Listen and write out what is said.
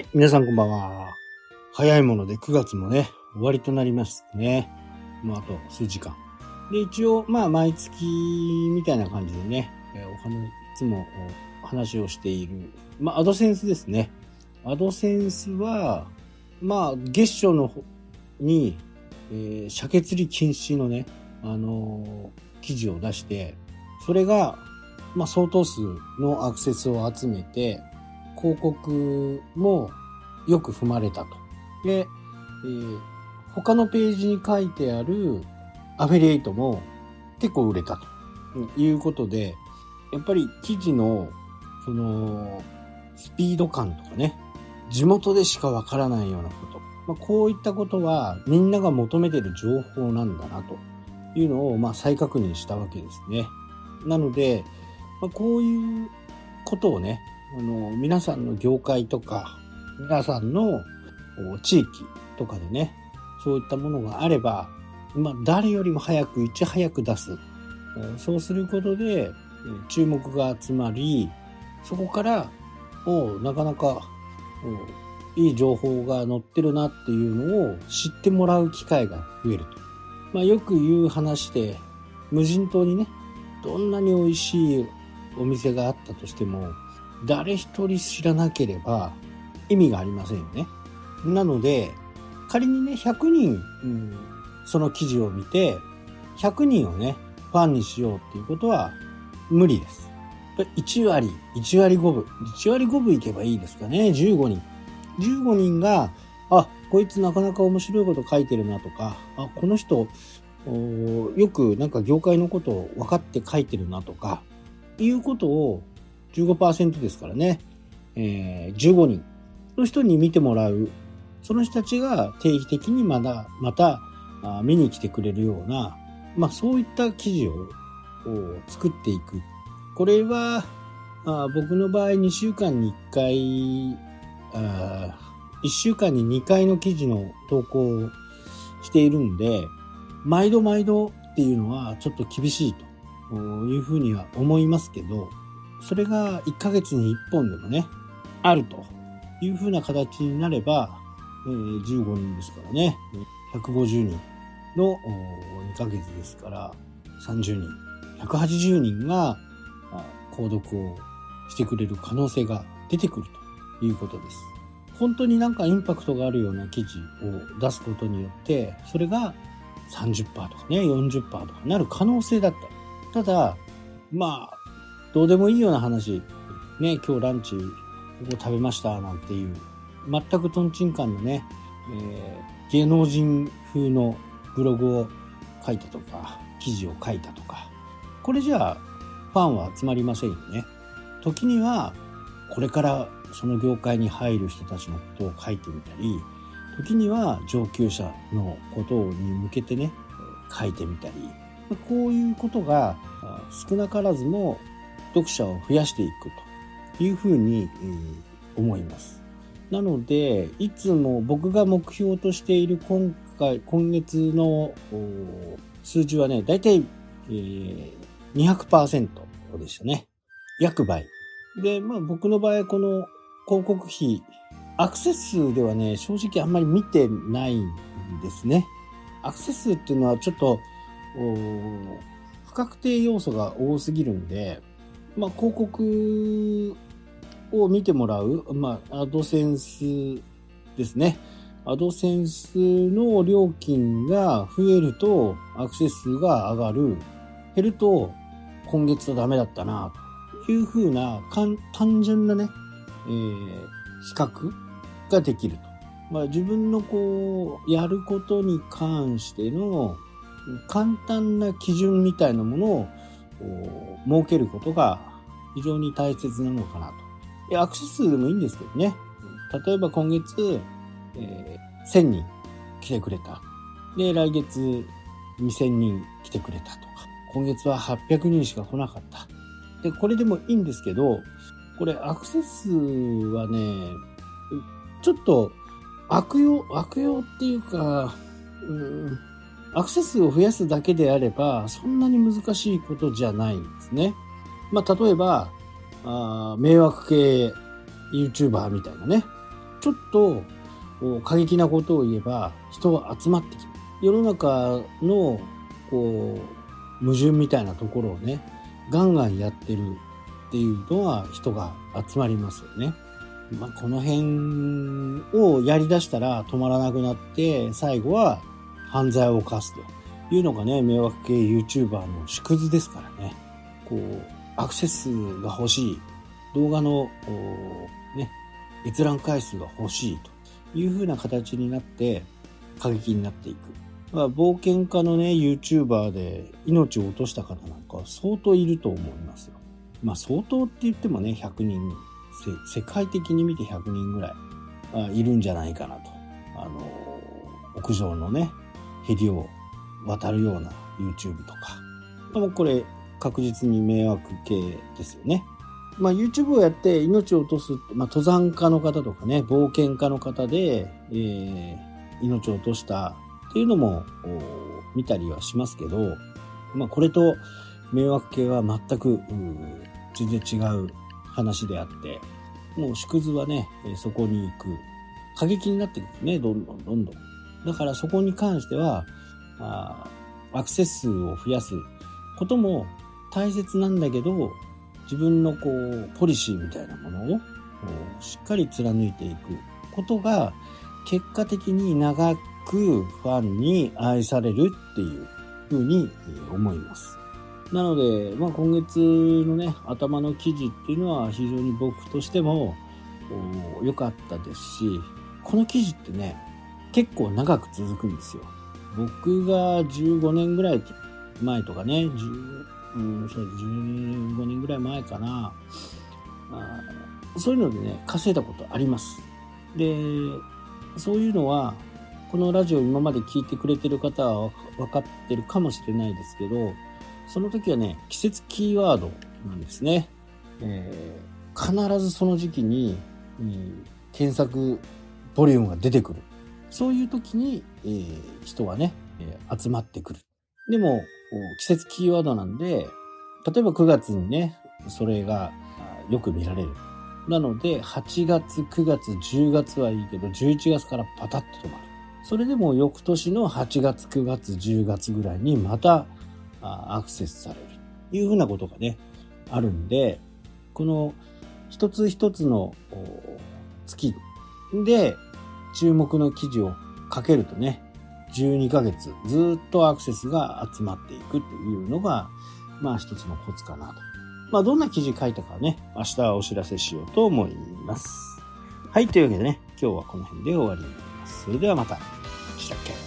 い、皆さんこんばんは。早いもので9月もね、終わりとなりましたね。もうあと数時間。で、一応、まあ、毎月みたいな感じでね、えお話、いつもお話をしている、まあ、アドセンスですね。アドセンスは、まあ、月初の方に、えー、鮭釣り禁止のね、あのー記事を出して、それが、まあ、相当数のアクセスを集めて、広告もよく踏まれたと。で、えー他のページに書いてあるアフィリエイトも結構売れたということで、やっぱり記事の、その、スピード感とかね、地元でしかわからないようなこと。まあ、こういったことはみんなが求めてる情報なんだなというのを、まあ、再確認したわけですね。なので、まあ、こういうことをね、あの、皆さんの業界とか、皆さんの地域とかでね、そういったものがあれば、まあ、誰よりも早く、いち早く出す。そうすることで、注目が集まり、そこから、おなかなか、おいい情報が載ってるなっていうのを知ってもらう機会が増えると。まあ、よく言う話で、無人島にね、どんなに美味しいお店があったとしても、誰一人知らなければ意味がありませんよね。なので、仮にね、100人、うんその記事を見て、100人をね、ファンにしようっていうことは無理です。1割、1割5分。1割5分いけばいいですかね、15人。15人が、あ、こいつなかなか面白いこと書いてるなとか、あ、この人、よくなんか業界のことを分かって書いてるなとか、いうことを15%ですからね、えー15人の人に見てもらう。その人たちが定期的にまだ、またあ見に来てくれるような、まあそういった記事を作っていく。これは、あ僕の場合2週間に1回、あ1週間に2回の記事の投稿をしているんで、毎度毎度っていうのはちょっと厳しいというふうには思いますけど、それが1ヶ月に1本でもね、あるというふうな形になれば、え15人ですからね、150人の2ヶ月ですから、30人、180人が購読をしてくれる可能性が出てくるということです。本当になんかインパクトがあるような記事を出すことによって、それが30%とかね、40%とかなる可能性だった。ただ、まあ、どうでもいいような話、ね、今日ランチここ食べましたなんていう、全くトンチンカンのね、えー芸能人風のブログを書いたとか、記事を書いたとか、これじゃあファンは集まりませんよね。時には、これからその業界に入る人たちのことを書いてみたり、時には上級者のことに向けてね、書いてみたり、こういうことが少なからずも読者を増やしていくというふうに、え思います。なので、いつも僕が目標としている今回、今月の数字はね、だいたい、えー200%でしたね。約倍。で、まあ僕の場合、この広告費、アクセス数ではね、正直あんまり見てないんですね。アクセス数っていうのはちょっと、不確定要素が多すぎるんで、まあ広告を見てもらう、まあアドセンスですね。アドセンスの料金が増えるとアクセス数が上がる。減ると今月はダメだったな、というふうな単純なね、えー比較ができると。まあ自分のこう、やることに関しての簡単な基準みたいなものを設けることが非常に大切なのかなと。いやアクセス数でもいいんですけどね。例えば今月、えー1000人来てくれた。で、来月2000人来てくれたとか。今月は800人しか来なかった。で、これでもいいんですけど、これアクセス数はね、ちょっと悪用、悪用っていうか、うん、アクセス数を増やすだけであれば、そんなに難しいことじゃないんですね。まあ、例えば、あ迷惑系 YouTuber みたいなね、ちょっと過激なことを言えば人は集まってきます。世の中のこう矛盾みたいなところをねガンガンやってるっていうのは人が集まりますよね。まあ、この辺をやりだしたら止まらなくなって最後は犯罪を犯すというのがね迷惑系 YouTuber の縮図ですからね。こうアクセスが欲しい動画のね閲覧回数が欲しいというふうな形になって過激になっていく。まあ、冒険家のね、YouTuber で命を落とした方なんか相当いると思いますよ。まあ相当って言ってもね、100人、世界的に見て100人ぐらいあいるんじゃないかなと。あの、屋上のね、ヘリを渡るような YouTube とか。でもこれ確実に迷惑系ですよね。まあ、YouTube をやって命を落とす、まあ、登山家の方とかね、冒険家の方で、えー、命を落としたっていうのも見たりはしますけど、まあ、これと迷惑系は全く全然違う話であって、もう縮図はね、そこに行く。過激になってくるね、どんどんどんどん。だからそこに関しては、あアクセス数を増やすことも大切なんだけど、自分のこう、ポリシーみたいなものをしっかり貫いていくことが、結果的に長くファンに愛されるっていうふうに思います。なので、まあ、今月のね、頭の記事っていうのは非常に僕としても良かったですし、この記事ってね、結構長く続くんですよ。僕が15年ぐらい前とかね、うん、そう15年ぐらい前かな。あそういうのでね、稼いだことあります。で、そういうのは、このラジオ今まで聞いてくれてる方は分かってるかもしれないですけど、その時はね、季節キーワードなんですね。えー、必ずその時期に、うん、検索ボリュームが出てくる。そういう時に、えー、人はね、えー、集まってくる。でも、季節キーワードなんで、例えば9月にね、それがよく見られる。なので、8月、9月、10月はいいけど、11月からパタッと止まる。それでも翌年の8月、9月、10月ぐらいにまたアクセスされる。いうふうなことがね、あるんで、この一つ一つの月で注目の記事を書けるとね、12ヶ月ずっとアクセスが集まっていくっていうのが、まあ一つのコツかなと。まあどんな記事書いたかね、明日お知らせしようと思います。はい、というわけでね、今日はこの辺で終わりになります。それではまた。したっけ